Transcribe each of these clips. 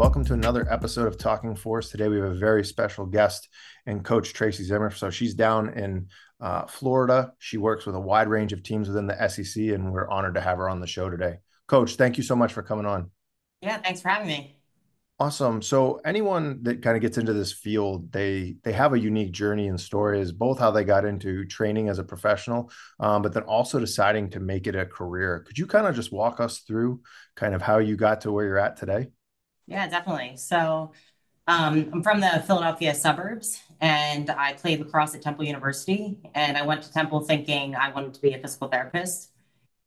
Welcome to another episode of Talking Force. Today we have a very special guest and Coach Tracy Zimmer. So she's down in uh, Florida. She works with a wide range of teams within the SEC, and we're honored to have her on the show today. Coach, thank you so much for coming on. Yeah, thanks for having me. Awesome. So anyone that kind of gets into this field, they they have a unique journey and stories, both how they got into training as a professional, um, but then also deciding to make it a career. Could you kind of just walk us through kind of how you got to where you're at today? Yeah, definitely. So um, I'm from the Philadelphia suburbs, and I played lacrosse at Temple University. And I went to Temple thinking I wanted to be a physical therapist,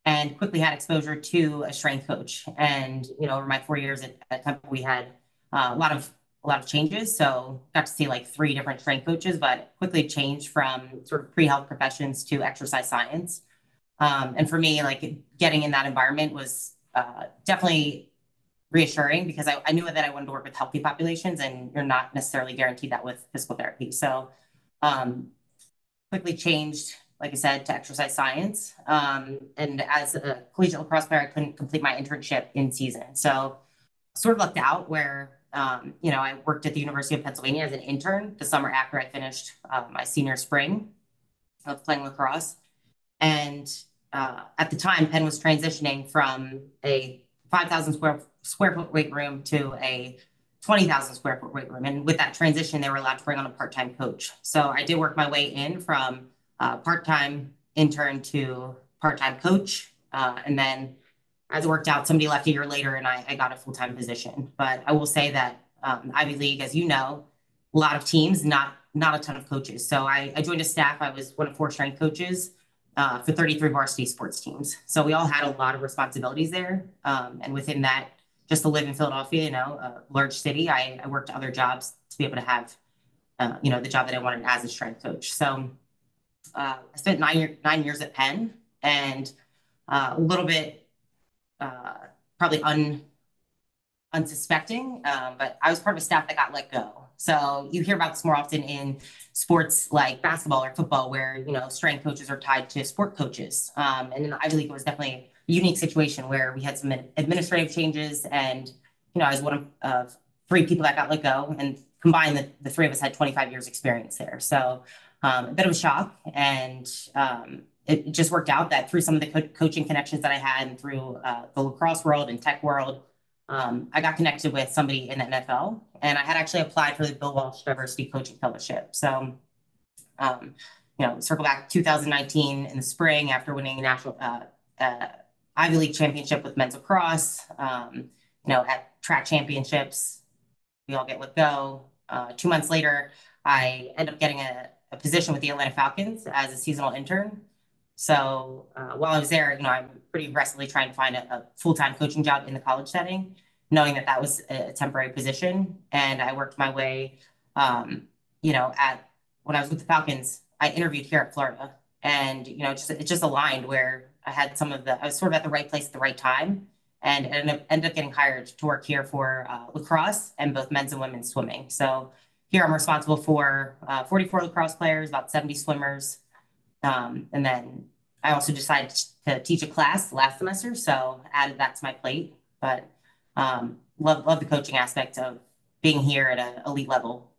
and quickly had exposure to a strength coach. And you know, over my four years at, at Temple, we had uh, a lot of a lot of changes. So got to see like three different strength coaches, but quickly changed from sort of pre-health professions to exercise science. Um, and for me, like getting in that environment was uh, definitely reassuring because I, I, knew that I wanted to work with healthy populations, and you're not necessarily guaranteed that with physical therapy. So um, quickly changed, like I said, to exercise science. Um, and as a collegiate lacrosse player, I couldn't complete my internship in season. So sort of lucked out where um, you know, I worked at the University of Pennsylvania as an intern the summer after I finished uh, my senior spring of playing lacrosse. And uh, at the time, Penn was transitioning from a 5,000 square square foot weight room to a 20,000 square foot weight room. And with that transition, they were allowed to bring on a part time coach. So I did work my way in from uh, part time intern to part time coach. Uh, and then as it worked out, somebody left a year later and I, I got a full time position. But I will say that um, Ivy League, as you know, a lot of teams, not not a ton of coaches. So I, I joined a staff. I was one of four strength coaches uh, for 33 varsity sports teams. So we all had a lot of responsibilities there. Um, and within that, just to live in Philadelphia, you know, a large city, I, I worked other jobs to be able to have, uh, you know, the job that I wanted as a strength coach. So uh, I spent nine, nine years at Penn and uh, a little bit uh, probably un, unsuspecting, um, but I was part of a staff that got let go. So you hear about this more often in sports like basketball or football, where you know strength coaches are tied to sport coaches. Um, and in the Ivy League, it was definitely a unique situation where we had some administrative changes, and you know I was one of, of three people that got let go, and combined the, the three of us had 25 years experience there. So um, a bit of a shock, and um, it just worked out that through some of the co- coaching connections that I had and through uh, the lacrosse world and tech world, um, I got connected with somebody in the NFL. And I had actually applied for the Bill Walsh Diversity Coaching Fellowship. So, um, you know, circle back 2019 in the spring after winning a national uh, uh, Ivy League championship with men's lacrosse, um, you know, at track championships, we all get let go. Uh, two months later, I end up getting a, a position with the Atlanta Falcons as a seasonal intern. So uh, while I was there, you know, I'm pretty aggressively trying to find a, a full-time coaching job in the college setting, knowing that that was a temporary position. And I worked my way, um, you know, at when I was with the Falcons, I interviewed here at Florida, and you know, just it just aligned where I had some of the I was sort of at the right place at the right time, and ended up, ended up getting hired to work here for uh, lacrosse and both men's and women's swimming. So here I'm responsible for uh, 44 lacrosse players, about 70 swimmers, um, and then I also decided to teach a class last semester, so added that to my plate. But um, love love the coaching aspect of being here at an elite level.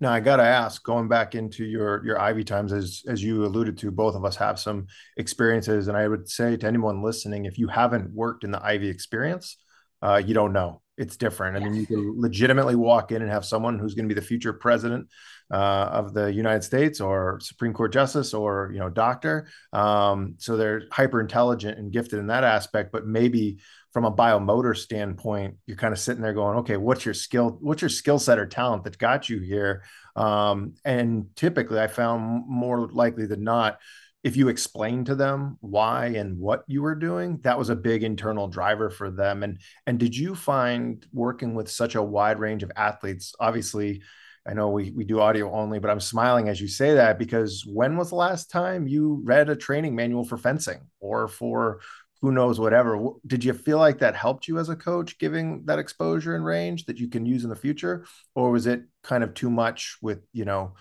Now I got to ask, going back into your your Ivy times, as as you alluded to, both of us have some experiences, and I would say to anyone listening, if you haven't worked in the Ivy experience, uh, you don't know. It's different. I mean, you can legitimately walk in and have someone who's going to be the future president uh, of the United States or Supreme Court justice or you know doctor. Um, so they're hyper intelligent and gifted in that aspect, but maybe from a biomotor standpoint, you're kind of sitting there going, okay, what's your skill? What's your skill set or talent that got you here? Um, and typically, I found more likely than not, if you explain to them why and what you were doing that was a big internal driver for them and and did you find working with such a wide range of athletes obviously i know we, we do audio only but i'm smiling as you say that because when was the last time you read a training manual for fencing or for who knows whatever did you feel like that helped you as a coach giving that exposure and range that you can use in the future or was it kind of too much with you know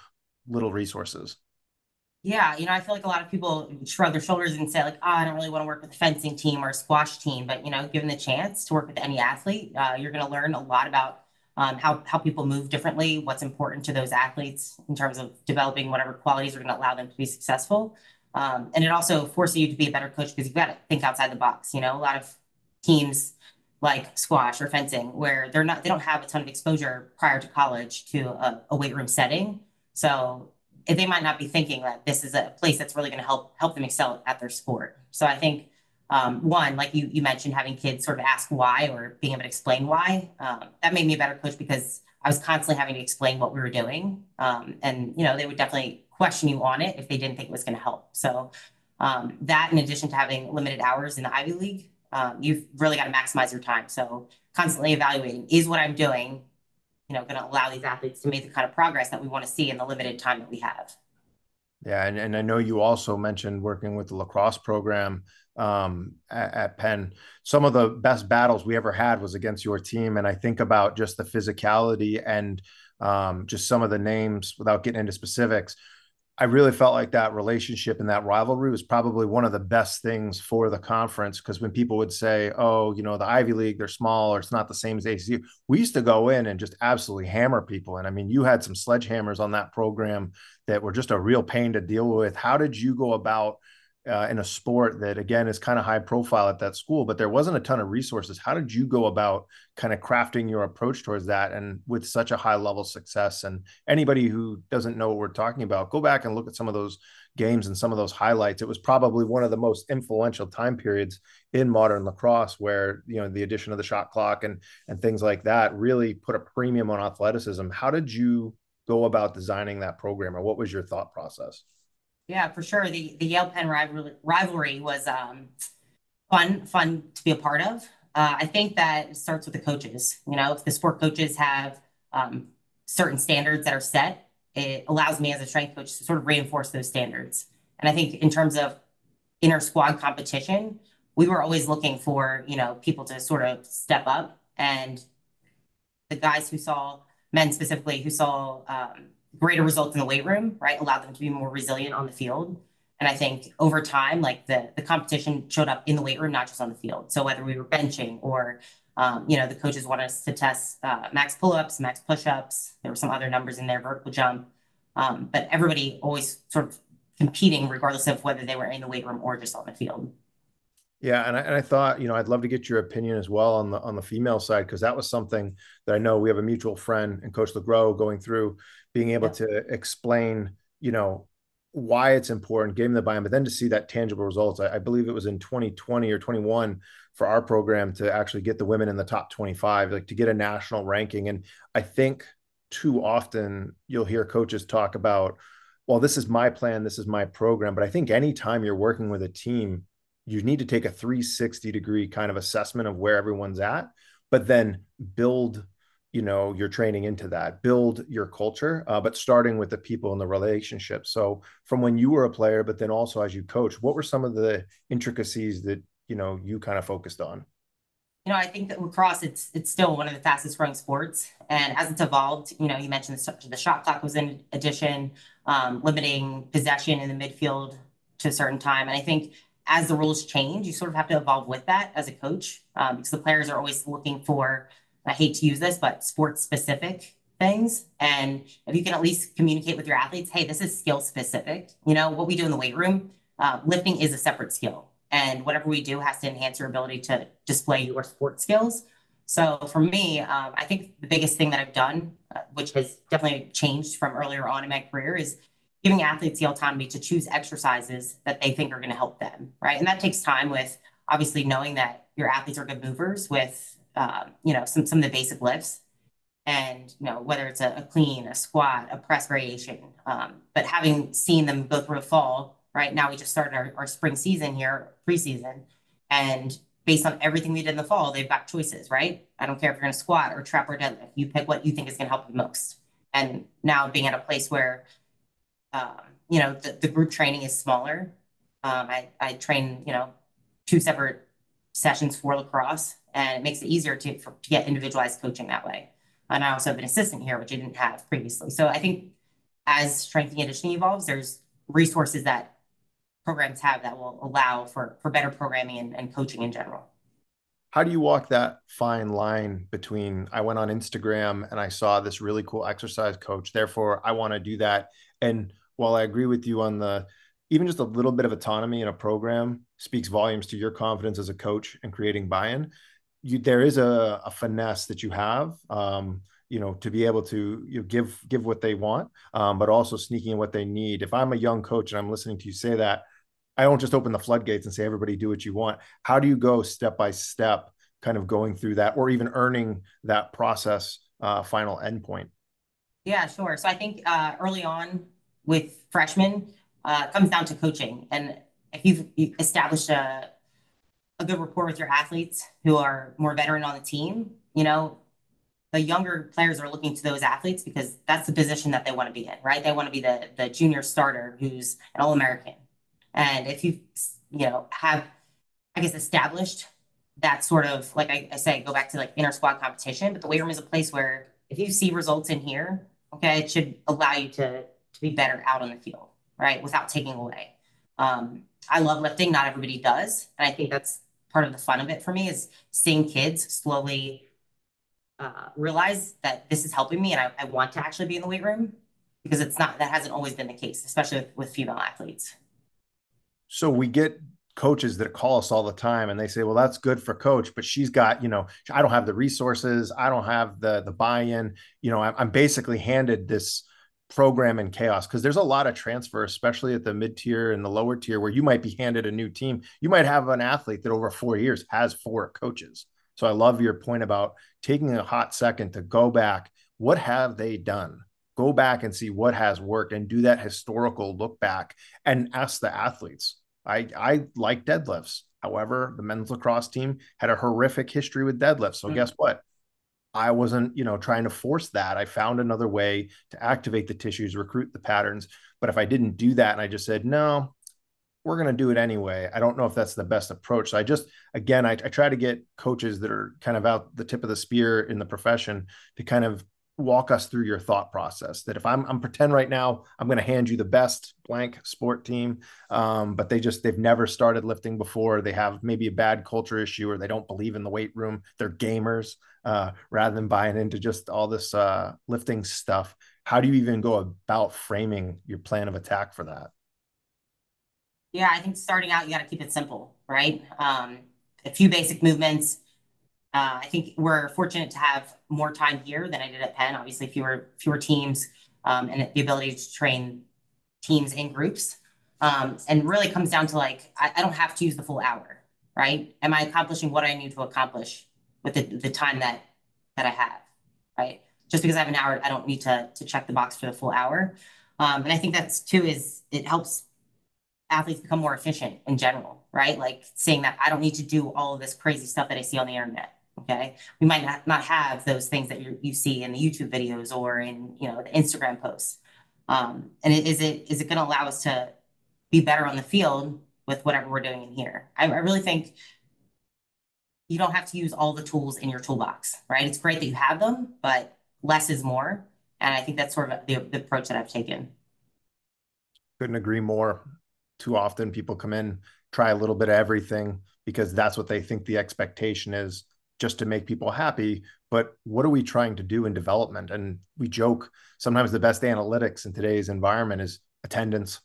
little resources Yeah, you know, I feel like a lot of people shrug their shoulders and say like, oh, I don't really want to work with a fencing team or a squash team. But you know, given the chance to work with any athlete, uh, you're going to learn a lot about um, how how people move differently, what's important to those athletes in terms of developing whatever qualities are going to allow them to be successful. Um, and it also forces you to be a better coach because you've got to think outside the box. You know, a lot of teams like squash or fencing where they're not they don't have a ton of exposure prior to college to a, a weight room setting. So they might not be thinking that this is a place that's really going to help help them excel at their sport. So I think um, one, like you you mentioned, having kids sort of ask why or being able to explain why, um, that made me a better coach because I was constantly having to explain what we were doing, um, and you know they would definitely question you on it if they didn't think it was going to help. So um, that, in addition to having limited hours in the Ivy League, um, you've really got to maximize your time. So constantly evaluating is what I'm doing you know, going to allow these athletes to make the kind of progress that we want to see in the limited time that we have. Yeah, and, and I know you also mentioned working with the lacrosse program um, at, at, Penn. Some of the best battles we ever had was against your team, and I think about just the physicality and um, just some of the names without getting into specifics. I really felt like that relationship and that rivalry was probably one of the best things for the conference because when people would say, "Oh, you know, the Ivy League, they're small or it's not the same as ACC," we used to go in and just absolutely hammer people. And I mean, you had some sledgehammers on that program that were just a real pain to deal with. How did you go about uh, in a sport that again is kind of high profile at that school but there wasn't a ton of resources. How did you go about kind of crafting your approach towards that and with such a high level success? And anybody who doesn't know what we're talking about go back and look at some of those games and some of those highlights. It was probably one of the most influential time periods in modern lacrosse where you know the addition of the shot clock and and things like that really put a premium on athleticism. How did you go about designing that program or what was your thought process yeah, for sure. The the Yale Penn rivalry, was um, fun fun to be a part of. Uh, I think that it starts with the coaches. You know, if the sport coaches have um, certain standards that are set, it allows me as a strength coach to sort of reinforce those standards. And I think in terms of inner squad competition, we were always looking for you know people to sort of step up, and the guys who saw men specifically who saw um, greater results in the weight room, right? Allowed them to be more resilient on the field. And I think over time, like the the competition showed up in the weight room, not just on the field. So whether we were benching or um, you know, the coaches wanted us to test uh, max pull-ups, max push-ups. There were some other numbers in there, vertical jump. Um, but everybody always sort of competing, regardless of whether they were in the weight room or just on the field. Yeah, and I, and I thought, you know, I'd love to get your opinion as well on the on the female side because that was something that I know we have a mutual friend and Coach LeGros going through being able yeah. to explain, you know, why it's important, getting the buy-in, but then to see that tangible results. I, I, believe it was in 2020 or 21 for our program to actually get the women in the top 25, like to get a national ranking. And I think too often you'll hear coaches talk about, well, this is my plan, this is my program. But I think anytime you're working with a team, you need to take a 360 degree kind of assessment of where everyone's at but then build you know your training into that build your culture uh, but starting with the people and the relationships. So from when you were a player but then also as you coach what were some of the intricacies that you know you kind of focused on? You know i think that lacrosse it's it's still one of the fastest growing sports. And as it's evolved you know you mentioned the, the shot clock was in addition um, limiting possession in the midfield to a certain time. And i think as the rules change, you sort of have to evolve with that as a coach um, because the players are always looking for, I hate to use this, but sports specific things. And if you can at least communicate with your athletes, hey, this is skill specific. You know, what we do in the weight room, uh, lifting is a separate skill. And whatever we do has to enhance your ability to display your sport skills. So for me, um, I think the biggest thing that I've done, uh, which has definitely changed from earlier on in my career, is giving athletes the autonomy to choose exercises that they think are going to help them, right? And that takes time with obviously knowing that your athletes are good movers with, um, you know, some some of the basic lifts, and you know whether it's a, a clean, a squat, a press variation. Um, but having seen them go through a fall, right now we just started our, our spring season here, preseason, and based on everything we did in the fall, they've got choices, right? I don't care if you're going to squat or trap or deadlift. You pick what you think is going to help you most. And now being at a place where um, you know, the, the group training is smaller. Um, I, I train, you know, two separate sessions for lacrosse, and it makes it easier to, for, to get individualized coaching that way. And I also have an assistant here, which I didn't have previously. So I think as strength and conditioning evolves, there's resources that programs have that will allow for for better programming and, and coaching in general how do you walk that fine line between I went on Instagram and I saw this really cool exercise coach, therefore I want to do that. And while I agree with you on the even just a little bit of autonomy in a program speaks volumes to your confidence as a coach and creating buy-in, you, there is a, a finesse that you have. Um, you know to be able to you know, give give what they want um, but also sneaking in what they need if i'm a young coach and i'm listening to you say that I don't just open the floodgates and say everybody do what you want. How do you go step by step, kind of going through that, or even earning that process uh, final endpoint? Yeah, sure. So I think uh, early on with freshmen, uh, comes down to coaching, and if you've, established a a good rapport with your athletes who are more veteran on the team, you know, the younger players are looking to those athletes because that's the position that they want to be in, right? They want to be the the junior starter who's an All American and if you, you know, have, I guess, established that sort of, like I, I say, go back to like inter squad competition, but the weight room is a place where if you see results in here, okay, it should allow you to, to be better out on the field, right? Without taking away. Um, I love lifting. Not everybody does. And I think that's part of the fun of it for me is seeing kids slowly uh, realize that this is helping me and I, I, want to actually be in the weight room because it's not, that hasn't always been the case, especially with, with female athletes. So we get coaches that call us all the time and they say, well, that's good for coach, but she's got, you know, I don't have the resources. I don't have the, the buy-in, you know, I'm, I'm basically handed this program in chaos because there's a lot of transfer, especially at the mid tier and the lower tier where you might be handed a new team. You might have an athlete that over four years has four coaches. So I love your point about taking a hot second to go back. What have they done? Go back and see what has worked and do that historical look back and ask the athletes I I like deadlifts. However, the men's lacrosse team had a horrific history with deadlifts. So mm-hmm. guess what? I wasn't, you know, trying to force that. I found another way to activate the tissues, recruit the patterns. But if I didn't do that and I just said, no, we're going to do it anyway, I don't know if that's the best approach. So I just, again, I, I try to get coaches that are kind of out the tip of the spear in the profession to kind of walk us through your thought process that if i'm, I'm pretend right now i'm going to hand you the best blank sport team um, but they just they've never started lifting before. They have maybe a bad culture issue or they don't believe in the weight room. They're gamers uh, rather than buying into just all this uh, lifting stuff. How do you even go about framing your plan of attack for that? Yeah i think starting out you got to keep it simple right? Um, a few basic movements uh, I think we're fortunate to have more time here than I did at Penn. Obviously, fewer fewer teams um, and the ability to train teams in groups. Um, and really comes down to like I, I, don't have to use the full hour, right? Am I accomplishing what I need to accomplish with the, the time that that I have, right? Just because I have an hour, I don't need to to check the box for the full hour. Um, and I think that's too is it helps athletes become more efficient in general, right? Like saying that I don't need to do all of this crazy stuff that I see on the internet Okay. We might not, not have those things that you you see in the YouTube videos or in, you know, the Instagram posts. Um, and is it is it going to allow us to be better on the field with whatever we're doing in here? I, I really think you don't have to use all the tools in your toolbox, right? It's great that you have them, but less is more. And I think that's sort of the, the approach that I've taken. Couldn't agree more. Too often people come in, try a little bit of everything because that's what they think the expectation is just to make people happy but what are we trying to do in development? And we joke sometimes the best analytics in today's environment is attendance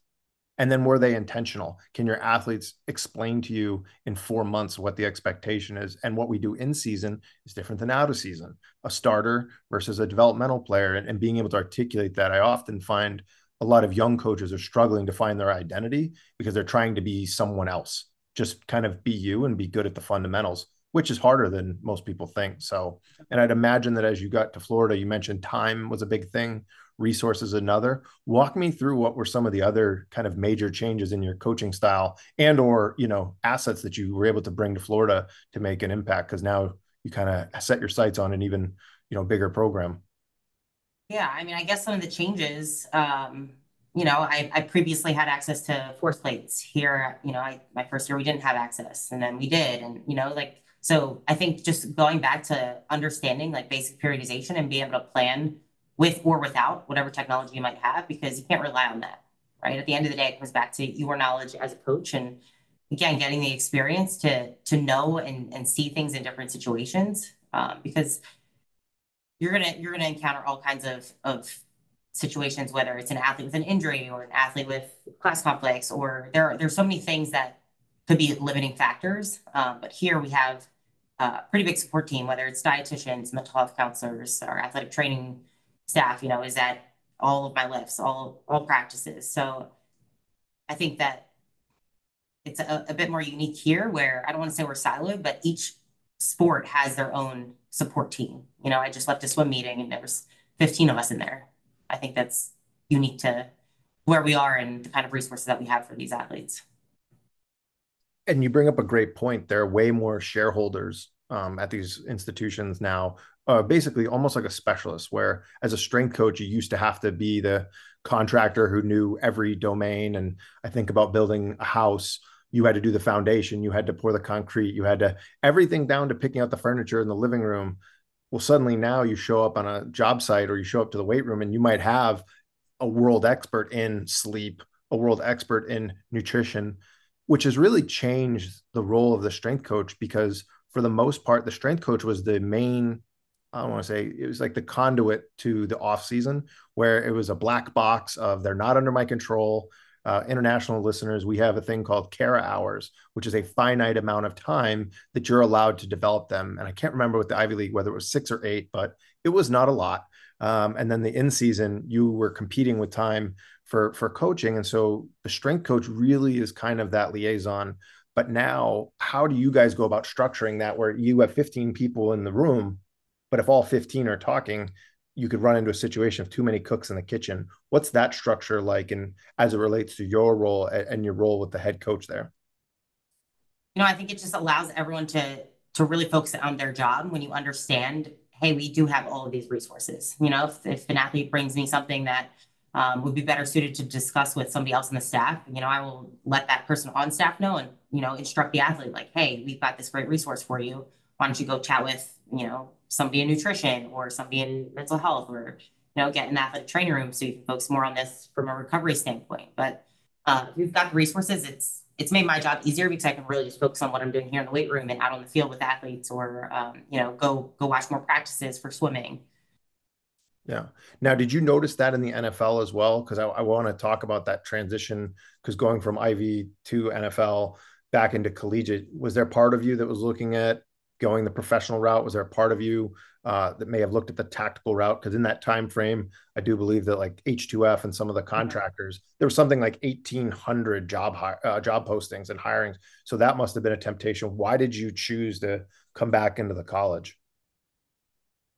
and then were they intentional? Can your athletes explain to you in four months what the expectation is? And what we do in season is different than out of season. A starter versus a developmental player and, and being able to articulate that i often find a lot of young coaches are struggling to find their identity because they're trying to be someone else. Just kind of be you and be good at the fundamentals which is harder than most people think. So, and I'd imagine that as you got to Florida, you mentioned time was a big thing, resources another. Walk me through what were some of the other kind of major changes in your coaching style and or, you know, assets that you were able to bring to Florida to make an impact because now you kind of set your sights on an even, you know, bigger program. Yeah, I mean, I guess some of the changes um you know, I, I previously had access to force plates here. You know, I my first year we didn't have access, and then we did, and you know, like so I think just going back to understanding like basic periodization and being able to plan with or without whatever technology you might have, because you can't rely on that. right? At the end of the day, it comes back to your knowledge as a coach and again, getting the experience to to know and and see things in different situations. Um, because you're gonna you're gonna encounter all kinds of of situations, whether it's an athlete with an injury or an athlete with class conflicts, or there are, there's so many things that could be limiting factors. Um, but here we have a pretty big support team, whether it's dietitians, mental health counselors, or athletic training staff. You know, is at all of my lifts, all all practices. So I think that it's a, a bit more unique here, where I don't want to say we're siloed, but each sport has their own support team. You know, I just left a swim meeting and there was 15 of us in there. I think that's unique to where we are and the kind of resources that we have for these athletes. And you bring up a great point. There are way more shareholders um, at these institutions now, uh, basically almost like a specialist, where as a strength coach, you used to have to be the contractor who knew every domain. And I think about building a house you had to do the foundation, you had to pour the concrete, you had to everything down to picking out the furniture in the living room. Well, suddenly now you show up on a job site or you show up to the weight room and you might have a world expert in sleep, a world expert in nutrition, which has really changed the role of the strength coach because for the most part, the strength coach was the main I don't want to say it was like the conduit to the off season where it was a black box of they're not under my control uh, international listeners, we have a thing called CARA hours, which is a finite amount of time that you're allowed to develop them. And I can't remember with the Ivy League whether it was six or eight, but it was not a lot. Um, and then the in season, you were competing with time for for coaching, and so the strength coach really is kind of that liaison. But now, how do you guys go about structuring that where you have 15 people in the room, but if all 15 are talking, you could run into a situation of too many cooks in the kitchen. What's that structure like, and as it relates to your role and your role with the head coach there? You know, I think it just allows everyone to to really focus on their job when you understand, hey, we do have all of these resources. You know, if, if an athlete brings me something that um, would be better suited to discuss with somebody else in the staff, you know, I will let that person on staff know and you know instruct the athlete like, hey, we've got this great resource for you. Why don't you go chat with you know somebody in nutrition or somebody in mental health or you know get an athletic training room so you can focus more on this from a recovery standpoint. But uh, we've got the resources it's it's made my job easier because i can really just focus on what i'm doing here in the weight room and out on the field with athletes or um, you know go go watch more practices for swimming yeah. Now, did you notice that in the NFL as well? Because I, I want to talk about that transition. Because going from Ivy to NFL back into collegiate, was there part of you that was looking at going the professional route? Was there a part of you uh, that may have looked at the tactical route? Because in that time frame, I do believe that like H2F and some of the mm-hmm. contractors, there was something like 1,800 job uh, job postings and hirings. So that must have been a temptation. Why did you choose to come back into the college?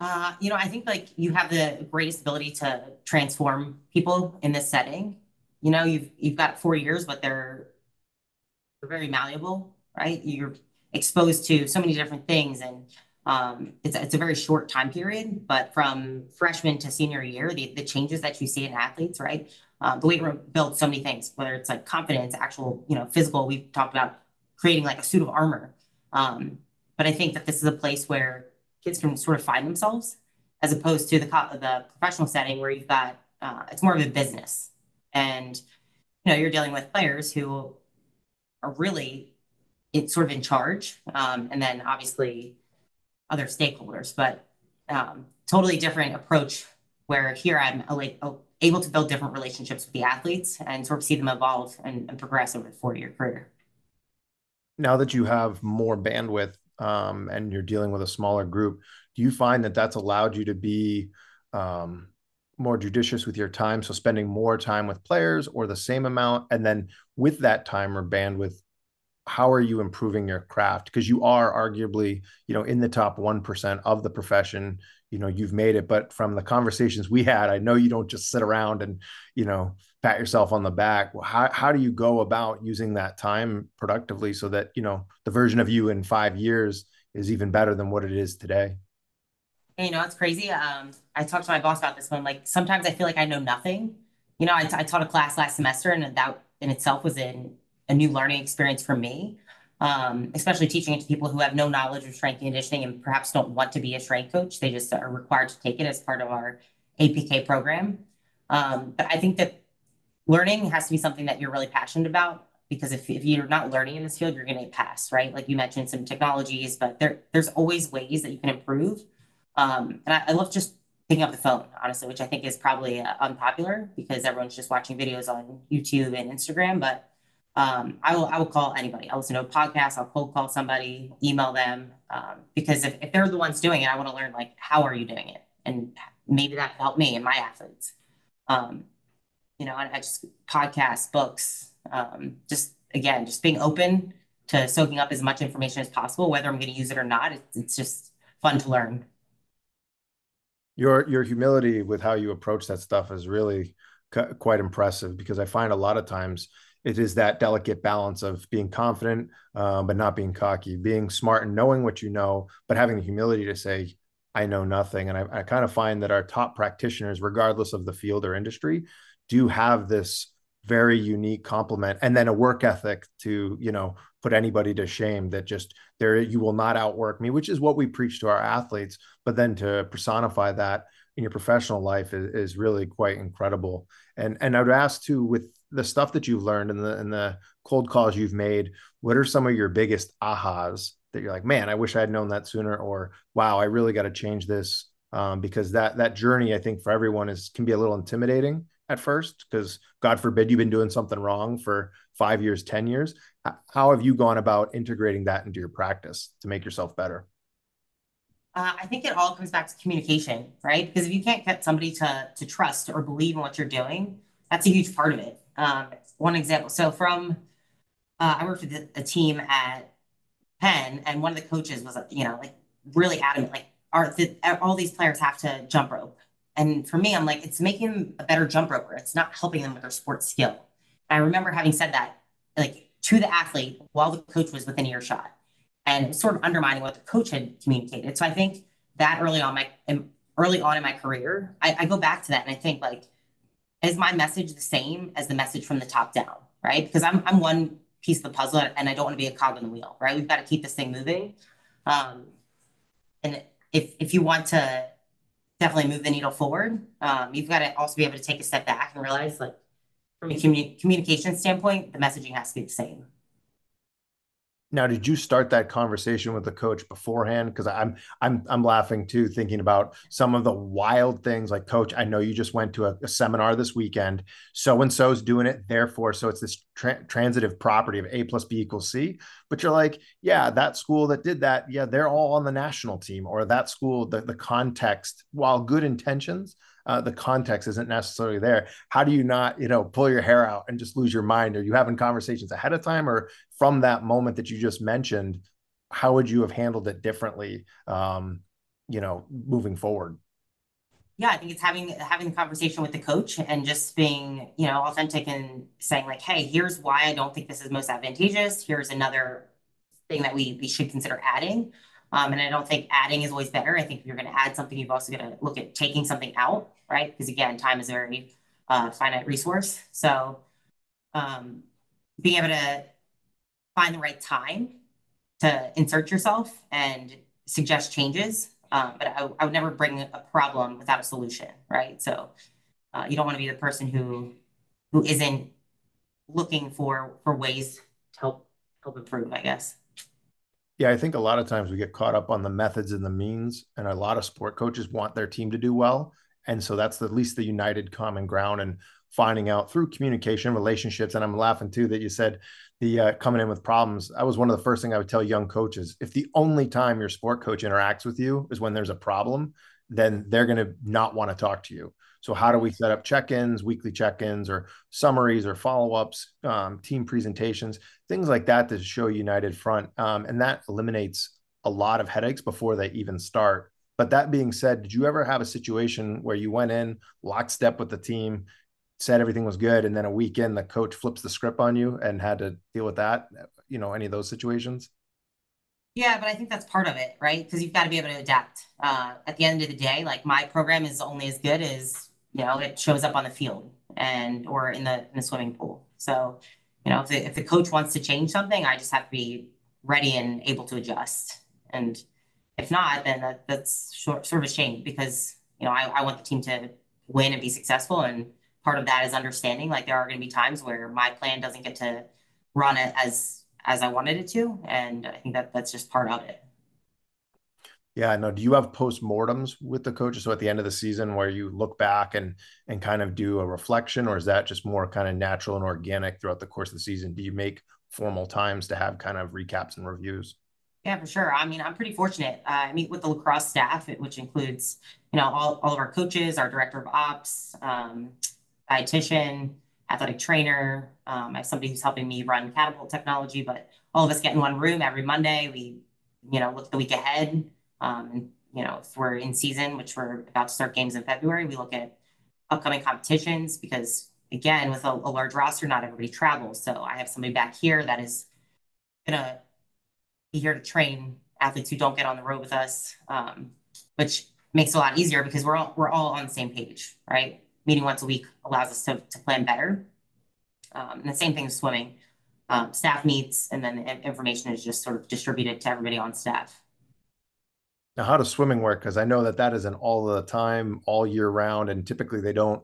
Uh, you know, I think like you have the greatest ability to transform people in this setting. You know, you've you've got four years, but they're they're very malleable, right? You're exposed to so many different things and um, it's, it's a very short time period, but from freshman to senior year, the, the changes that you see in athletes, right? Um, the weight room builds so many things, whether it's like confidence, actual, you know, physical. We've talked about creating like a suit of armor. Um, but I think that this is a place where kids can sort of find themselves as opposed to the, the professional setting where you've got, uh, it's more of a business. And, you know, you're dealing with players who are really it's sort of in charge, um, and then obviously other stakeholders. But um, totally different approach. Where here I'm able to build different relationships with the athletes and sort of see them evolve and, and progress over the four year career. Now that you have more bandwidth um, and you're dealing with a smaller group, do you find that that's allowed you to be um, more judicious with your time? So spending more time with players or the same amount, and then with that time or bandwidth, how are you improving your craft because you are arguably you know in the top 1% of the profession you know you've made it but from the conversations we had i know you don't just sit around and you know pat yourself on the back how, how do you go about using that time productively so that you know the version of you in five years is even better than what it is today you know it's crazy um, i talked to my boss about this one like sometimes i feel like i know nothing you know I, I taught a class last semester and that in itself was in a new learning experience for me, um, especially teaching it to people who have no knowledge of strength conditioning and perhaps don't want to be a strength coach. They just are required to take it as part of our APK program. Um, but I think that learning has to be something that you're really passionate about because if, if you're not learning in this field, you're going to pass, right? Like you mentioned some technologies, but there there's always ways that you can improve. Um, and I, I love just picking up the phone, honestly, which I think is probably uh, unpopular because everyone's just watching videos on YouTube and Instagram. But um, I will I will call anybody. I'll listen to a podcast. I'll cold call somebody, email them, um, because if, if they're the ones doing it, I want to learn like how are you doing it, and maybe that help me and my athletes. Um, you know, I just podcasts, books, um, just again, just being open to soaking up as much information as possible, whether I'm going to use it or not. It's, it's just fun to learn. Your your humility with how you approach that stuff is really quite impressive because I find a lot of times it is that delicate balance of being confident um, but not being cocky, being smart and knowing what you know, but having the humility to say, I know nothing. And I, I kind of find that our top practitioners, regardless of the field or industry, do have this very unique complement and then a work ethic to you know put anybody to shame that just there you will not outwork me which is what we preach to our athletes. But then to personify that in your professional life is, is really quite incredible. And and i would ask too with the stuff that you've learned and the and the cold calls you've made what are some of your biggest ahas that you're like man i wish i had known that sooner or wow i really got to change this um, because that that journey i think for everyone is can be a little intimidating at first because god forbid you've been doing something wrong for five years ten years. How have you gone about integrating that into your practice to make yourself better? Uh, i think it all comes back to communication right? Because if you can't get somebody to to trust or believe in what you're doing that's a huge part of it. Um, one example so from uh, i worked with a, team at penn and one of the coaches was you know like really adamant like are all these players have to jump rope and for me, I'm like, it's making them a better jump roper. It's not helping them with their sports skill. I remember having said that, like to the athlete while the coach was within earshot, and sort of undermining what the coach had communicated. So I think that early on my early on in my career, I, I go back to that and I think like, is my message the same as the message from the top down, right? Because I'm I'm one piece of the puzzle and I don't want to be a cog in the wheel, right? We've got to keep this thing moving. Um, and if if you want to definitely move the needle forward. Um, you've got to also be able to take a step back and realize, like, from a communi- communication standpoint, the messaging has to be the same. Now, did you start that conversation with the coach beforehand? Because I'm I'm I'm laughing too, thinking about some of the wild things. Like, coach, I know you just went to a, a seminar this weekend. So and so's doing it. Therefore, so it's this tra- transitive property of A plus B equals C. But you're like, yeah, that school that did that, yeah, they're all on the national team, or that school, the the context, while good intentions, uh, the context isn't necessarily there. How do you not, you know, pull your hair out and just lose your mind? Are you having conversations ahead of time, or from that moment that you just mentioned? How would you have handled it differently? Um, you know, moving forward. Yeah, I think it's having having the conversation with the coach and just being, you know, authentic and saying like, "Hey, here's why I don't think this is most advantageous. Here's another thing that we we should consider adding." Um, and I don't think adding is always better. I think if you're going to add something, you've also got to look at taking something out, right? Because again, time is a very uh, finite resource. So um, being able to find the right time to insert yourself and suggest changes. Um, but I, I, would never bring a problem without a solution, right? So uh, you don't want to be the person who who isn't looking for for ways to help help improve, I guess. Yeah, I think a lot of times we get caught up on the methods and the means, and a lot of sport coaches want their team to do well, and so that's at least the united common ground and finding out through communication, relationships. And I'm laughing too that you said the uh, coming in with problems. I was one of the first thing I would tell young coaches: if the only time your sport coach interacts with you is when there's a problem, then they're going to not want to talk to you. So how do we set up check-ins, weekly check-ins, or summaries, or follow-ups, um, team presentations, things like that to show united front, um, and that eliminates a lot of headaches before they even start. But that being said, did you ever have a situation where you went in lockstep with the team, said everything was good, and then a weekend the coach flips the script on you and had to deal with that? You know, any of those situations? Yeah, but I think that's part of it, right? Because you've got to be able to adapt. Uh, at the end of the day, like my program is only as good as you know it shows up on the field and or in the in the swimming pool. So, you know, if the, if the coach wants to change something, I just have to be ready and able to adjust. And if not, then that, that's short, sort of a shame because you know I, I want the team to win and be successful, and part of that is understanding like there are going to be times where my plan doesn't get to run it as as I wanted it to, and I think that that's just part of it. Yeah, no. Do you have postmortems with the coaches? So at the end of the season, where you look back and and kind of do a reflection, or is that just more kind of natural and organic throughout the course of the season? Do you make formal times to have kind of recaps and reviews? Yeah, for sure. I mean, I'm pretty fortunate. Uh, I meet with the lacrosse staff, which includes, you know, all, all of our coaches, our director of ops, um, dietitian, athletic trainer. Um, I have somebody who's helping me run catapult technology, but all of us get in one room every Monday. We, you know, look the week ahead. Um, you know, if we're in season, which we're about to start games in February, we look at upcoming competitions because, again, with a, a large roster, not everybody travels. So I have somebody back here that is going to be here to train athletes who don't get on the road with us, um, which makes it a lot easier because we're all we're all on the same page, right? Meeting once a week allows us to, to plan better. Um, and the same thing with swimming. Um, staff meets, and then the information is just sort of distributed to everybody on staff. Now, how does swimming work? Because I know that that is an all the time, all year round, and typically they don't.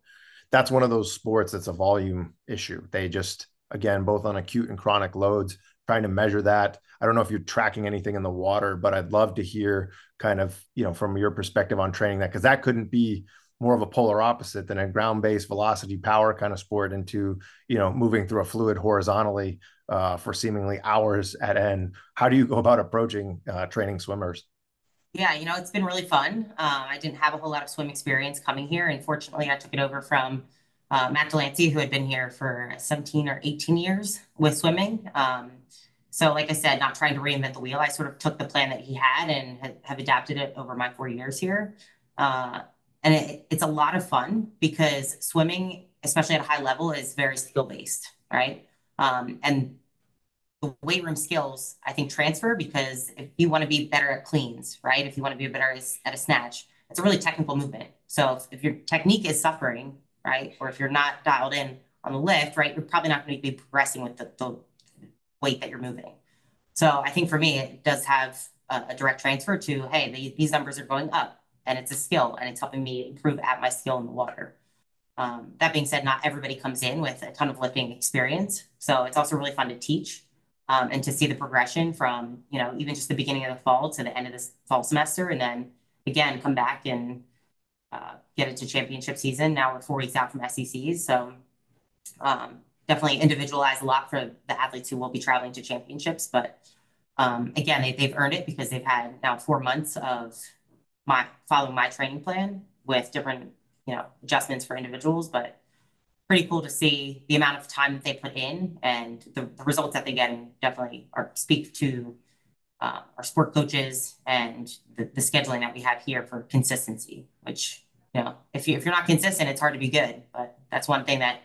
That's one of those sports that's a volume issue. They just, again, both on acute and chronic loads, trying to measure that. I don't know if you're tracking anything in the water, but I'd love to hear kind of, you know, from your perspective on training that, because that couldn't be more of a polar opposite than a ground-based velocity power kind of sport into, you know, moving through a fluid horizontally uh, for seemingly hours at end. How do you go about approaching uh, training swimmers? Yeah, you know, it's been really fun. Uh, I didn't have a whole lot of swim experience coming here, and fortunately, I took it over from uh, Matt DeLancey, who had been here for 17 or 18 years with swimming. Um, so, like I said, not trying to reinvent the wheel. I sort of took the plan that he had and have adapted it over my four years here. Uh, and it, it's a lot of fun because swimming, especially at a high level, is very skill based, right? Um, and the weight room skills, I think, transfer because if you want to be better at cleans, right? If you want to be better at a snatch, it's a really technical movement. So if, if your technique is suffering, right, or if you're not dialed in on the lift, right, you're probably not going to be progressing with the, the weight that you're moving. So I think for me, it does have a, a direct transfer to, hey, the, these numbers are going up and it's a skill and it's helping me improve at my skill in the water. Um, that being said, not everybody comes in with a ton of lifting experience. So it's also really fun to teach um, and to see the progression from, you know, even just the beginning of the fall to the end of this fall semester. And then again, come back and uh, get into championship season. Now we're four weeks out from SECs. So um, definitely individualize a lot for the athletes who will be traveling to championships. But um, again, they, they've earned it because they've had now four months of my following my training plan with different you know adjustments for individuals. But pretty cool to see the amount of time they put in and the, the results that they get definitely are speak to uh, our sport coaches and the, the scheduling that we have here for consistency which you know if, you, if you're not consistent it's hard to be good but that's one thing that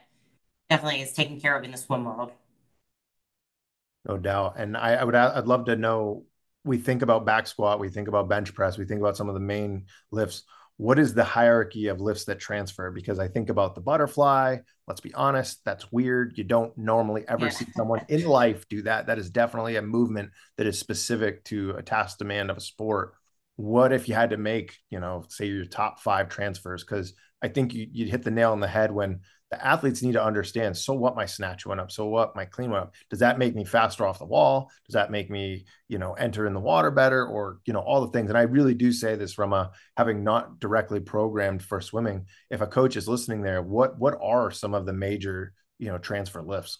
definitely is taken care of in the swim world. No doubt. And I, I would, I'd love to know, we think about back squat, we think about bench press, we think about some of the main lifts. What is the hierarchy of lifts that transfer? Because I think about the butterfly. Let's be honest, that's weird. You don't normally ever yeah. see someone in life do that. That is definitely a movement that is specific to a task demand of a sport. What if you had to make, you know, say your top five transfers? Because I think you, would hit the nail on the head when the athletes need to understand so what my snatch went up so what my clean went up. Does that make me faster off the wall? Does that make me you know enter in the water better or you know all the things? And i really do say this from a having not directly programmed for swimming if a coach is listening there what what are some of the major you know transfer lifts?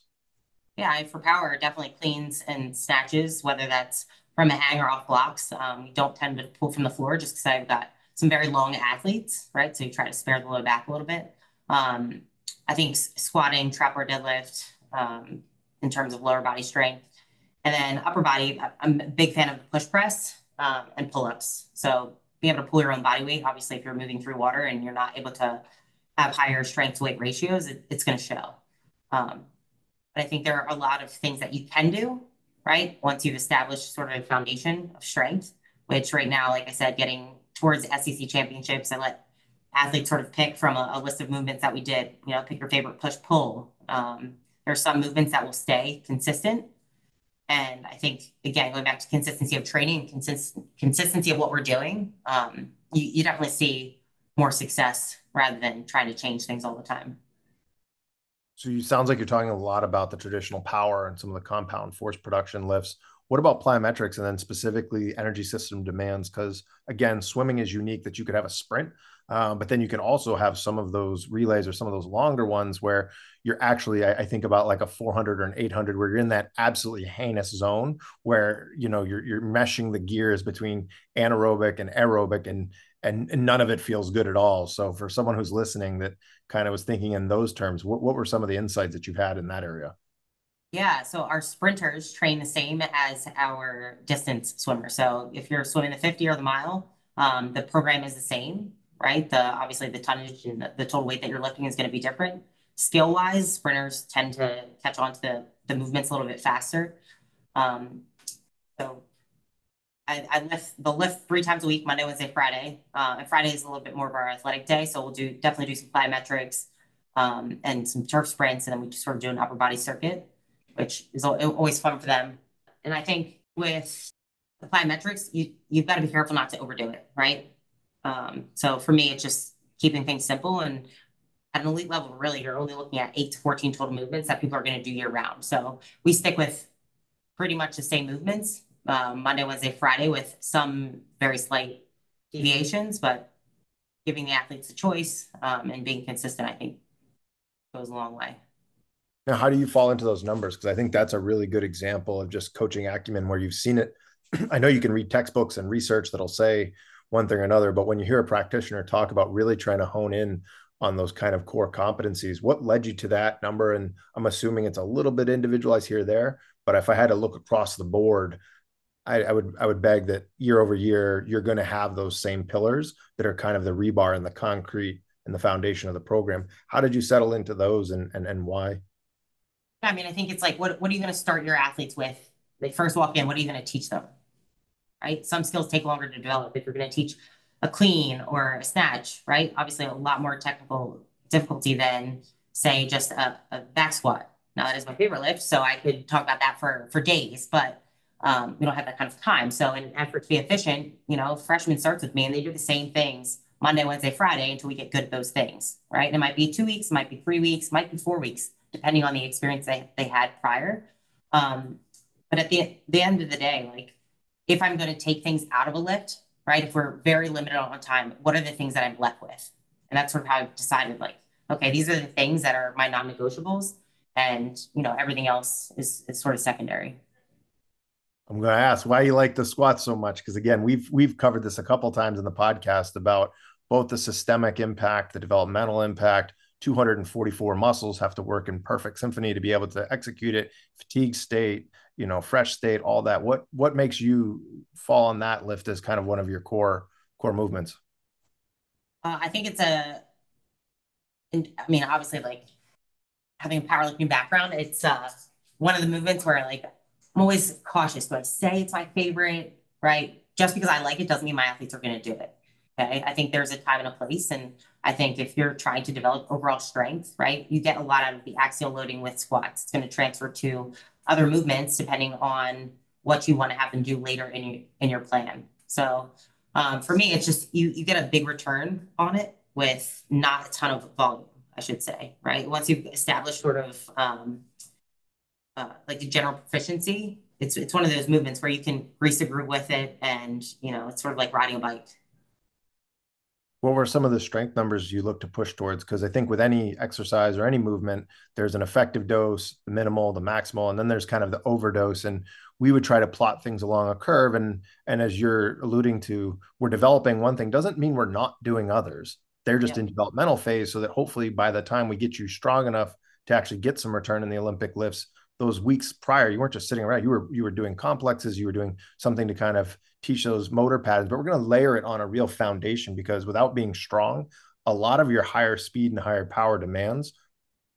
Yeah for power definitely cleans and snatches whether that's from a hang or off blocks. Um, we don't tend to pull from the floor just because i've got some very long athletes right? So you try to spare the load back a little bit. Um, I think squatting, trap bar deadlift, um, in terms of lower body strength. And then upper body, I'm a big fan of the push press um, and pull ups. So being able to pull your own body weight, obviously, if you're moving through water and you're not able to have higher strength to weight ratios, it, it's going to show. Um, but I think there are a lot of things that you can do, right? Once you've established sort of a foundation of strength, which right now, like I said, getting towards SEC championships, I let athletes sort of pick from a, a, list of movements that we did. You know, pick your favorite push pull. Um, there are some movements that will stay consistent. And I think, again, going back to consistency of training, consist- consistency of what we're doing, um, you, you definitely see more success rather than trying to change things all the time. So you sounds like you're talking a lot about the traditional power and some of the compound force production lifts. What about plyometrics and then specifically energy system demands? Because again, swimming is unique that you could have a sprint, um, but then you can also have some of those relays or some of those longer ones where you're actually, I, I, think about like a 400 or an 800, where you're in that absolutely heinous zone where you know you're you're meshing the gears between anaerobic and aerobic, and and, and none of it feels good at all. So for someone who's listening that kind of was thinking in those terms, what what were some of the insights that you've had in that area? Yeah, so our sprinters train the same as our distance swimmers. So if you're swimming the 50 or the mile, um, the program is the same, right? The obviously the tonnage and the, the total weight that you're lifting is going to be different. Skill wise, sprinters tend to catch on to the, the movements a little bit faster. Um, so I, I lift the lift three times a week, Monday, Wednesday, Friday. Uh, and Friday is a little bit more of our athletic day. So we'll do definitely do some plyometrics um, and some turf sprints, and then we just sort of do an upper body circuit which is always fun for them. And I think with the plyometrics, you you've got to be careful not to overdo it, right? Um, so for me, it's just keeping things simple and at an elite level, really, you're only looking at eight to 14 total movements that people are going to do year round. So we stick with pretty much the same movements um, Monday, Wednesday, Friday, with some very slight deviations, but giving the athletes a choice um, and being consistent, I think, goes a long way. Now, how do you fall into those numbers? Because I think that's a really good example of just coaching acumen where you've seen it. I know you can read textbooks and research that'll say one thing or another, but when you hear a practitioner talk about really trying to hone in on those kind of core competencies, what led you to that number? And I'm assuming it's a little bit individualized here there, but if I had to look across the board, I, I would I would beg that year over year you're going to have those same pillars that are kind of the rebar and the concrete and the foundation of the program. How did you settle into those and and, and why? I mean, I think it's like, what, what are you going to start your athletes with? They first walk in, what are you going to teach them? Right? Some skills take longer to develop. If you're going to teach a clean or a snatch, right? Obviously, a lot more technical difficulty than, say, just a, a back squat. Now, that is my favorite lift, so I could talk about that for, for days, but um, we don't have that kind of time. So, in an effort to be efficient, you know, freshman starts with me and they do the same things Monday, Wednesday, Friday until we get good at those things, right? And it might be two weeks, might be three weeks, might be four weeks depending on the experience they, they had prior. Um, but at the, the end of the day, like if I'm going to take things out of a lift, right? If we're very limited on time, what are the things that I'm left with? And that's sort of how I've decided like, okay, these are the things that are my non-negotiables and, you know, everything else is, is sort of secondary. I'm going to ask why you like the squats so much. Cause again, we've, we've covered this a couple times in the podcast about both the systemic impact, the developmental impact, 244 muscles have to work in perfect symphony to be able to execute it. Fatigue state you know fresh state all that. What what makes you fall on that lift as kind of one of your core core movements? Uh, i think it's a i mean obviously like having a powerlifting background it's uh one of the movements where like i'm always cautious do i say it's my favorite right? Just because i like it doesn't mean my athletes are going to do it okay i think there's a time and a place and I think if you're trying to develop overall strength, right, you get a lot out of the axial loading with squats. It's going to transfer to other movements depending on what you want to have them do later in your in your plan. So um, for me, it's just you you get a big return on it with not a ton of volume, I should say, right? Once you've established sort of um, uh, like the general proficiency, it's it's one of those movements where you can grease the groove with it, and you know it's sort of like riding a bike what were some of the strength numbers you look to push towards? Because I think with any exercise or any movement, there's an effective dose, the minimal, the maximal, and then there's kind of the overdose. And we would try to plot things along a curve. And and as you're alluding to, we're developing one thing doesn't mean we're not doing others. They're just yeah. in developmental phase, so that hopefully by the time we get you strong enough to actually get some return in the Olympic lifts, those weeks prior, you weren't just sitting around. You were you were doing complexes. You were doing something to kind of teach those motor patterns, but we're going to layer it on a real foundation because without being strong, a lot of your higher speed and higher power demands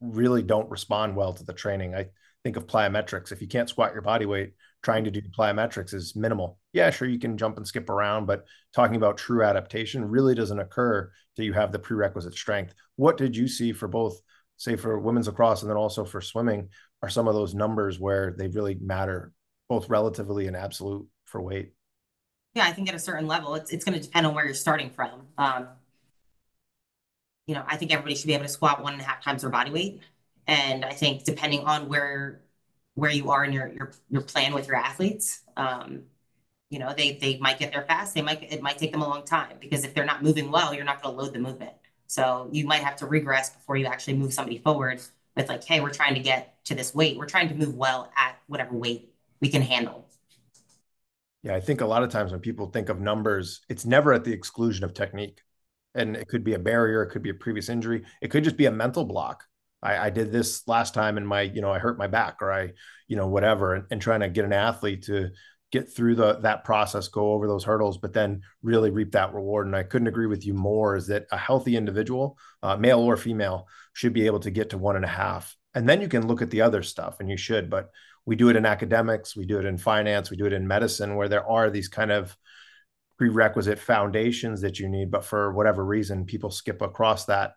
really don't respond well to the training. I think of plyometrics. If you can't squat your body weight, trying to do plyometrics is minimal. Yeah, sure, you can jump and skip around, but talking about true adaptation really doesn't occur till you have the prerequisite strength. What did you see for both, say, for women's lacrosse and then also for swimming? Are some of those numbers where they really matter, both relatively and absolute for weight? Yeah, I think at a certain level, it's it's going to depend on where you're starting from. Um, you know, I think everybody should be able to squat one and a half times their body weight, And I think depending on where where you are in your your your plan with your athletes, um, you know, they they might get there fast. They might it might take them a long time because if they're not moving well, you're not going to load the movement. So you might have to regress before you actually move somebody forward with like, hey, we're trying to get to this weight. We're trying to move well at whatever weight we can handle. Yeah, I think a lot of times when people think of numbers, it's never at the exclusion of technique. And it could be a barrier, it could be a previous injury, it could just be a mental block. I, I did this last time and my, you know, I hurt my back or I, you know, whatever, and, and trying to get an athlete to get through the that process, go over those hurdles, but then really reap that reward. And I couldn't agree with you more. Is that a healthy individual, uh, male or female, should be able to get to one and a half, and then you can look at the other stuff, and you should. But we do it in academics, we do it in finance, we do it in medicine, where there are these kind of prerequisite foundations that you need, but for whatever reason, people skip across that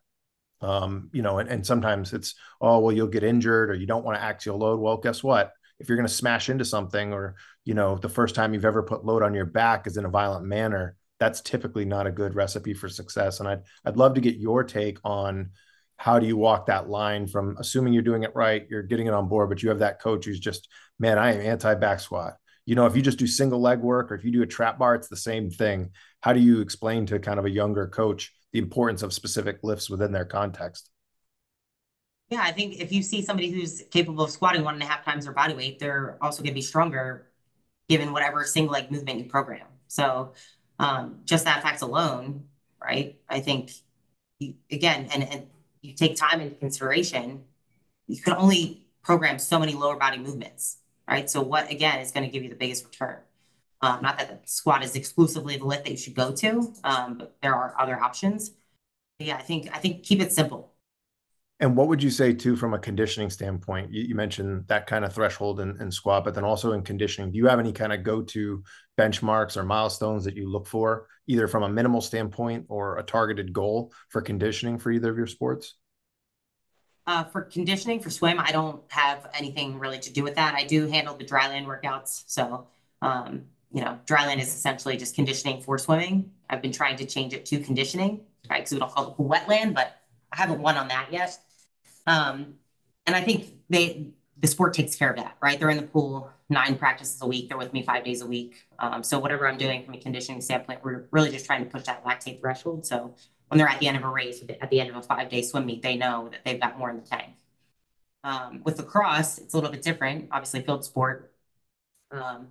um, you know, and, and sometimes it's, oh, well, you'll get injured or you don't want to axial load. Well, guess what? If you're going to smash into something or, you know, the first time you've ever put load on your back is in a violent manner, that's typically not a good recipe for success. And I'd, I'd love to get your take on how do you walk that line from assuming you're doing it right, you're getting it on board, but you have that coach who's just, man, I am anti back squat. You know, if you just do single leg work or if you do a trap bar, it's the same thing. How do you explain to kind of a younger coach the importance of specific lifts within their context. Yeah, I think if you see somebody who's capable of squatting one and a half times their body weight, they're also going to be stronger given whatever single leg movement you program. So um, just that fact alone, right? I think again, and, and you take time into consideration, you can only program so many lower body movements, right? So what again is going to give you the biggest return? Um, not that the squat is exclusively the lift that you should go to, um, but there are other options. But yeah, I think I think keep it simple. And what would you say too from a conditioning standpoint? You, you mentioned that kind of threshold in, squat, but then also in conditioning, do you have any kind of go-to benchmarks or milestones that you look for, either from a minimal standpoint or a targeted goal for conditioning for either of your sports? Uh, for conditioning for swim, I don't have anything really to do with that. I do handle the dryland workouts, so um, you know, dryland is essentially just conditioning for swimming. I've been trying to change it to conditioning, right? Because we don't call it wetland, but I haven't won on that yet. Um, and I think they the sport takes care of that, right? They're in the pool nine practices a week. They're with me five days a week. Um, so whatever I'm doing from a conditioning standpoint, we're really just trying to push that lactate threshold. So when they're at the end of a race, at the end of a five day swim meet, they know that they've got more in the tank. Um, with lacrosse, it's a little bit different. Obviously, field sport. Um,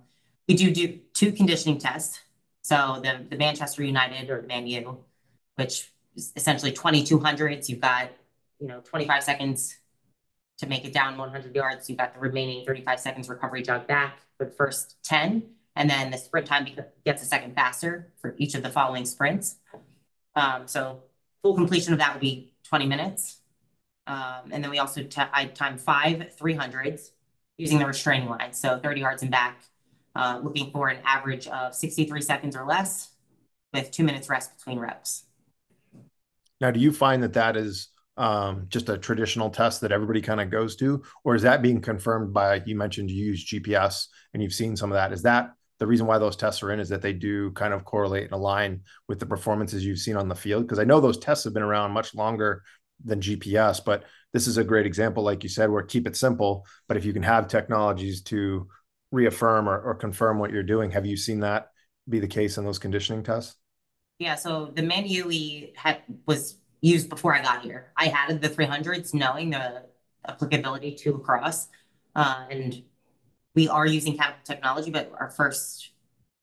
we do do two conditioning tests. So the, the Manchester United or the Man U, which is essentially 2200s, you've got, you know, 25 seconds to make it down 100 yards. You've got the remaining 35 seconds recovery jog back for the first 10. And then the sprint time gets a second faster for each of the following sprints. Um, so full completion of that would be 20 minutes. Um, and then we also I time five 300s using the restraining line. So 30 yards and back uh, looking for an average of 63 seconds or less with two minutes rest between reps. Now, do you find that that is um, just a traditional test that everybody kind of goes to, or is that being confirmed by, you mentioned you use GPS and you've seen some of that. Is that the reason why those tests are in is that they do kind of correlate and align with the performances you've seen on the field? Because I know those tests have been around much longer than GPS, but this is a great example, like you said, where keep it simple. But if you can have technologies to reaffirm or, or confirm what you're doing. Have you seen that be the case in those conditioning tests? Yeah, so the Man U we had was used before I got here. I added the 300s knowing the applicability to lacrosse. Uh, and we are using Catapult technology, but our first,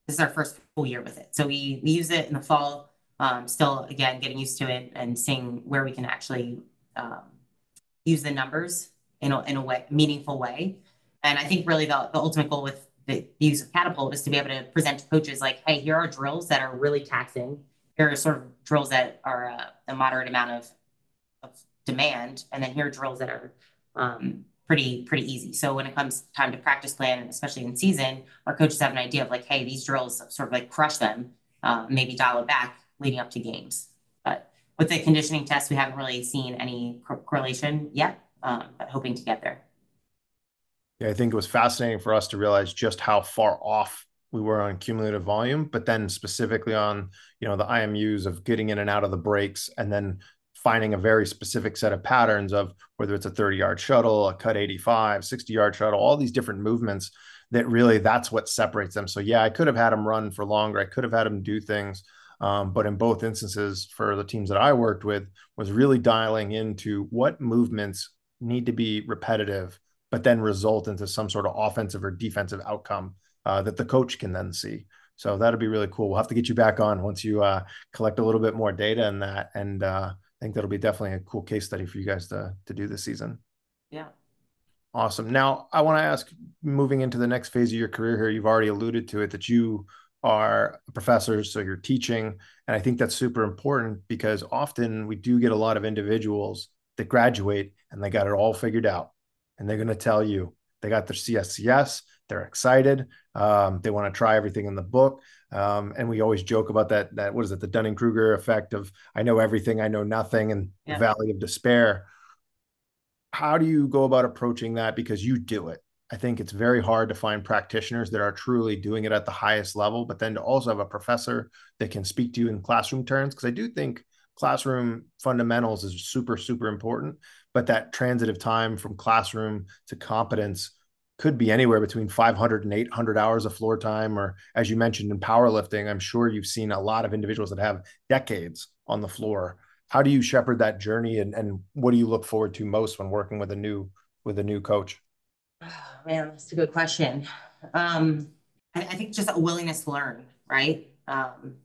this is our first full year with it. So we, we use it in the fall, um, still, again, getting used to it and seeing where we can actually um, use the numbers in a, in a way, meaningful way. And I think really the, the ultimate goal with the use of Catapult is to be able to present to coaches like, hey, here are drills that are really taxing. Here are sort of drills that are a, a moderate amount of, of demand. And then here are drills that are um, pretty, pretty easy. So when it comes time to practice plan, especially in season, our coaches have an idea of like, hey, these drills sort of like crush them, uh, maybe dial it back leading up to games. But with the conditioning test, we haven't really seen any correlation yet, um, but hoping to get there. Yeah, I think it was fascinating for us to realize just how far off we were on cumulative volume, but then specifically on you know the IMUs of getting in and out of the breaks, and then finding a very specific set of patterns of whether it's a 30 yard shuttle, a cut 85, 60 yard shuttle, all these different movements that really that's what separates them. So yeah, I could have had them run for longer. I could have had them do things. Um, but in both instances for the teams that I worked with was really dialing into what movements need to be repetitive, but then result into some sort of offensive or defensive outcome uh, that the coach can then see. So that'd be really cool. We'll have to get you back on once you uh, collect a little bit more data in that, and uh, I think that'll be definitely a cool case study for you guys to to do this season. Yeah. Awesome. Now I want to ask, moving into the next phase of your career here, you've already alluded to it that you are professors, so you're teaching, and I think that's super important because often we do get a lot of individuals that graduate and they got it all figured out, and they're going to tell you they got their CSCS, they're excited. Um, they want to try everything in the book. Um, and we always joke about that, that, what is it? The Dunning Kruger effect of I know everything, I know nothing, and yeah. the valley of despair. How do you go about approaching that? Because you do it. I think it's very hard to find practitioners that are truly doing it at the highest level, but then to also have a professor that can speak to you in classroom terms. Because I do think classroom fundamentals is super, super important, but that transitive time from classroom to competence could be anywhere between 500 and 800 hours of floor time or as you mentioned in powerlifting i'm sure you've seen a lot of individuals that have decades on the floor. How do you shepherd that journey and, and what do you look forward to most when working with a new with a new coach? Oh, man that's a good question. Um, I, I, think just a willingness to learn right? Um,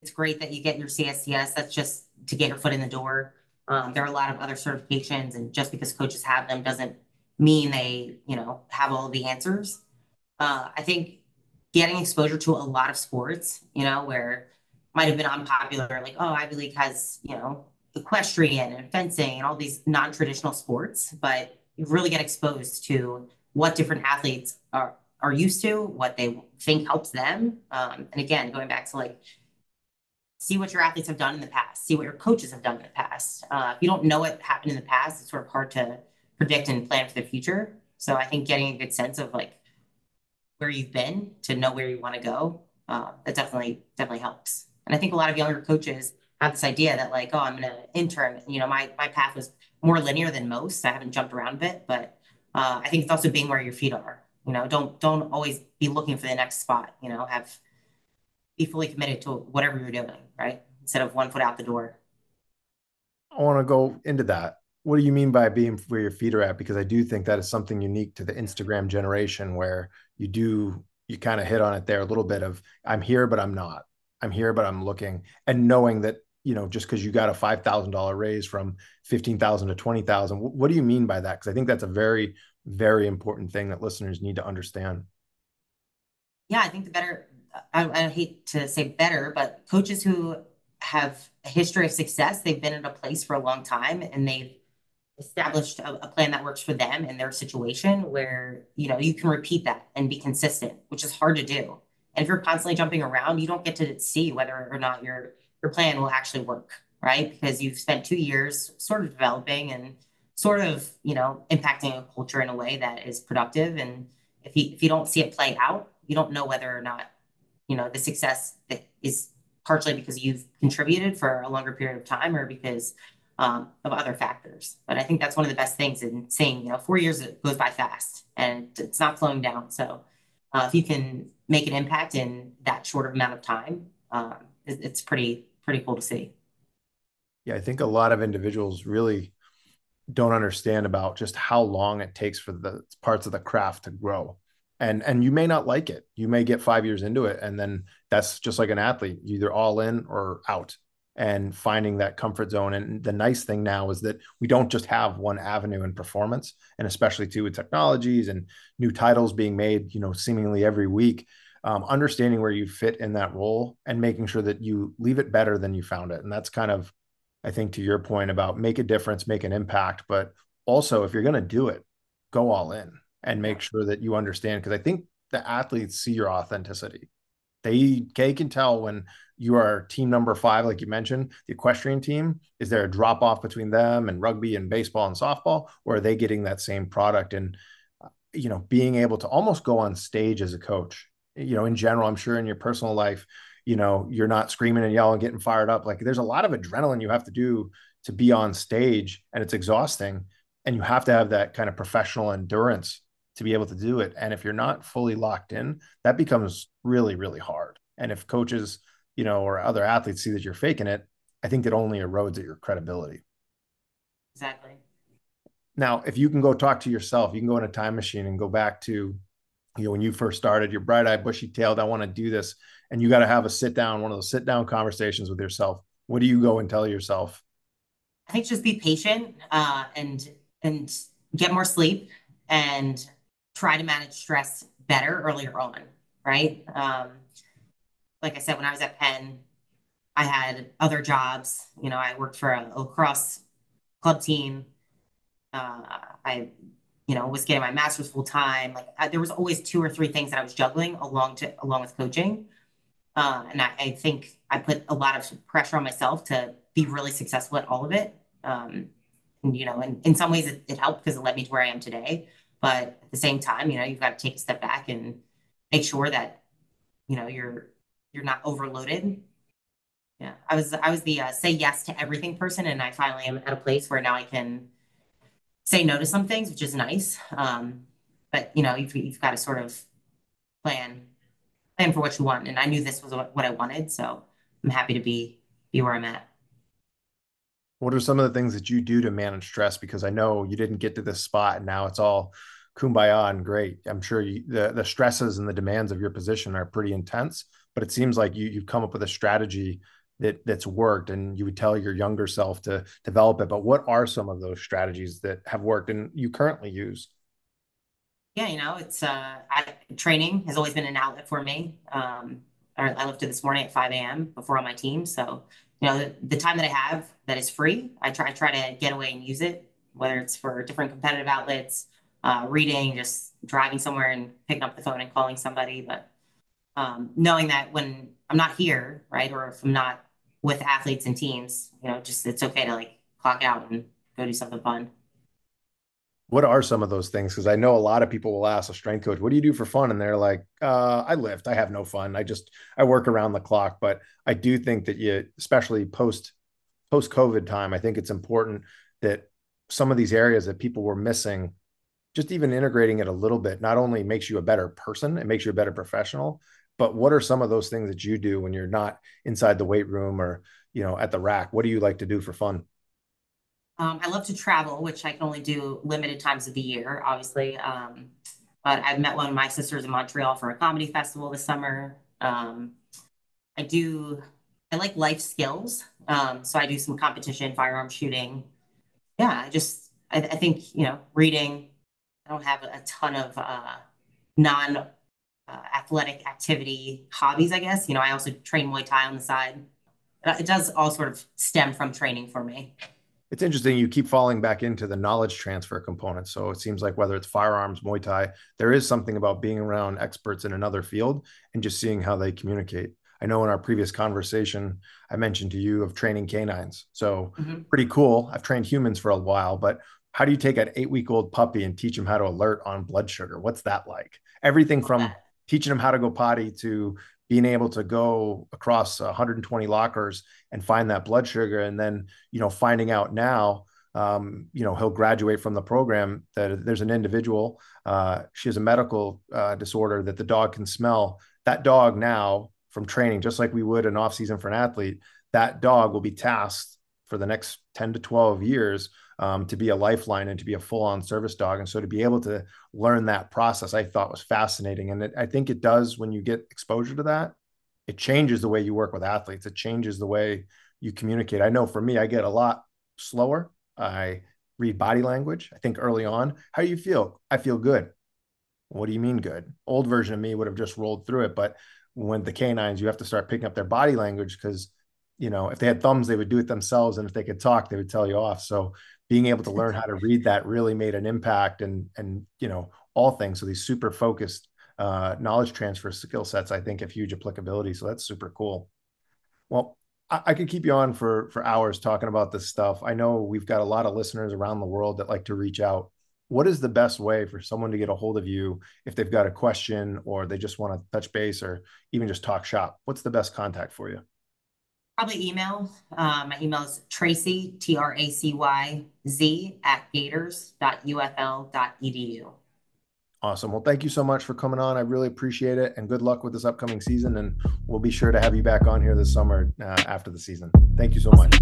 it's great that you get your CSCS that's just to get your foot in the door. Um, there are a lot of other certifications and just because coaches have them doesn't mean they, you know, have all the answers. Uh, I think getting exposure to a lot of sports, you know, where might have been unpopular, like, oh, Ivy League has, you know, equestrian and fencing and all these non-traditional sports, but you really get exposed to what different athletes are are used to, what they think helps them. Um, and again, going back to like, see what your athletes have done in the past, see what your coaches have done in the past. Uh, if you don't know what happened in the past, it's sort of hard to predict and plan for the future. So I think getting a good sense of like where you've been to know where you want to go, uh, that definitely definitely helps. And I think a lot of younger coaches have this idea that like, oh, I'm gonna intern. You know, my my path was more linear than most. I haven't jumped around a bit, but uh, I think it's also being where your feet are. You know, don't don't always be looking for the next spot. You know, have be fully committed to whatever you're doing, right? Instead of one foot out the door. I want to go into that what do you mean by being where your feet are at? Because I do think that is something unique to the Instagram generation where you do, you kind of hit on it there a little bit of I'm here, but I'm not. I'm here, but I'm looking and knowing that, you know, just because you got a $5,000 raise from 15,000 to 20,000, what do you mean by that? Because I think that's a very, very important thing that listeners need to understand. Yeah, I think the better, I, I hate to say better, but coaches who have a history of success, they've been in a place for a long time and they've established a, a, plan that works for them and their situation where you know you can repeat that and be consistent which is hard to do. And if you're constantly jumping around you don't get to see whether or not your your plan will actually work right? Because you've spent two years sort of developing and sort of you know impacting a culture in a way that is productive. And if you if you don't see it play out you don't know whether or not you know the success is partially because you've contributed for a longer period of time or because um, of other factors. But I think that's one of the best things in seeing, you know, four years goes by fast and it's not slowing down. So uh, if you can make an impact in that shorter amount of time, um, it's pretty, pretty cool to see. Yeah, I think a lot of individuals really don't understand about just how long it takes for the parts of the craft to grow. And and you may not like it. You may get 5 years into it and then that's just like an athlete, either all in or out and finding that comfort zone. And the nice thing now is that we don't just have one avenue in performance, and especially too with technologies and new titles being made, you know, seemingly every week. Um, understanding where you fit in that role and making sure that you leave it better than you found it. And that's kind of, I think, to your point about make a difference, make an impact, but also if you're going to do it, go all in and make sure that you understand. Because I think the athletes see your authenticity. They, they can tell when you are team number five, like you mentioned, the equestrian team. Is there a drop off between them and rugby and baseball and softball, or are they getting that same product? And uh, you know, being able to almost go on stage as a coach. You know, in general, I'm sure in your personal life, you know, you're not screaming and yelling, getting fired up. Like there's a lot of adrenaline you have to do to be on stage and it's exhausting and you have to have that kind of professional endurance to be able to do it and if you're not fully locked in that becomes really really hard and if coaches you know or other athletes see that you're faking it i think that only erodes at your credibility. Exactly. Now if you can go talk to yourself you can go in a time machine and go back to you know when you first started you're bright-eyed bushy-tailed i want to do this and you got to have a sit down one of those sit down conversations with yourself what do you go and tell yourself? I think just be patient uh, and and get more sleep and try to manage stress better earlier on, right? Um, like I said, when I was at Penn, I had other jobs. You know, I worked for a lacrosse club team. Uh, I, you know, was getting my master's full time. Like I, there was always two or three things that I was juggling along to along with coaching. Uh, and I, I, think I put a lot of pressure on myself to be really successful at all of it. Um, and, you know, and in some ways it, it helped because it led me to where I am today. But at the same time, you know, you've got to take a step back and make sure that, you know, you're you're not overloaded. Yeah, I was I was the uh, say yes to everything person, and I finally am at a place where now I can say no to some things, which is nice. Um, but you know, you've you've got to sort of plan plan for what you want, and I knew this was what, I wanted, so I'm happy to be be where I'm at. What are some of the things that you do to manage stress? Because I know you didn't get to this spot, and now it's all kumbaya and great. I'm sure you, the the stresses and the demands of your position are pretty intense, but it seems like you you've come up with a strategy that that's worked, and you would tell your younger self to develop it. But what are some of those strategies that have worked and you currently use? Yeah, you know, it's uh, I, training has always been an outlet for me. Um, I, lifted this morning at 5 a.m. before on my team, so you know the, the time that I have that is free, I try I try to get away and use it, whether it's for different competitive outlets uh, reading, just driving somewhere and picking up the phone and calling somebody. But um, knowing that when I'm not here, right, or if I'm not with athletes and teams, you know, just it's okay to like clock out and go do something fun. What are some of those things? Because I know a lot of people will ask a strength coach, "What do you do for fun?" And they're like, uh, "I lift. I have no fun. I just I work around the clock." But I do think that you, especially post post COVID time, I think it's important that some of these areas that people were missing just even integrating it a little bit not only makes you a better person, it makes you a better professional, but what are some of those things that you do when you're not inside the weight room or, you know, at the rack? What do you like to do for fun? Um, I love to travel, which I can only do limited times of the year, obviously. Um, but I've met one of my sisters in Montreal for a comedy festival this summer. Um, I do, I like life skills. Um, so I do some competition, firearm shooting. Yeah, I just, I, I think, you know, reading, I don't have a ton of uh, non uh, athletic activity hobbies, I guess. You know, I also train Muay Thai on the side. It does all sort of stem from training for me. It's interesting. You keep falling back into the knowledge transfer component. So it seems like whether it's firearms, Muay Thai, there is something about being around experts in another field and just seeing how they communicate. I know in our previous conversation, I mentioned to you of training canines. So mm-hmm. pretty cool. I've trained humans for a while, but how do you take an eight week old puppy and teach him how to alert on blood sugar? What's that like? Everything from teaching them how to go potty to being able to go across 120 lockers and find that blood sugar. And then you know finding out now um, you know he'll graduate from the program that there's an individual uh, she has a medical uh, disorder that the dog can smell. That dog now from training just like we would an off season for an athlete that dog will be tasked for the next 10 to 12 years um, to be a lifeline and to be a full on service dog. And so to be able to learn that process, I thought was fascinating. And it, I think it does when you get exposure to that, it changes the way you work with athletes. It changes the way you communicate. I know for me, I get a lot slower. I read body language. I think early on, how do you feel? I feel good. What do you mean good? Old version of me would have just rolled through it. But when the canines, you have to start picking up their body language because you know if they had thumbs they would do it themselves and if they could talk they would tell you off so being able to learn how to read that really made an impact and and you know all things. So these super focused uh, knowledge transfer skill sets i think have huge applicability. So that's super cool. Well I, I could keep you on for for hours talking about this stuff. I know we've got a lot of listeners around the world that like to reach out. What is the best way for someone to get a hold of you if they've got a question or they just want to touch base or even just talk shop? What's the best contact for you Probably email. Uh, my email is Tracy, T R A C Y Z at gators.ufl.edu. Awesome. Well, thank you so much for coming on. I really appreciate it, and good luck with this upcoming season. And we'll be sure to have you back on here this summer uh, after the season. Thank you so much.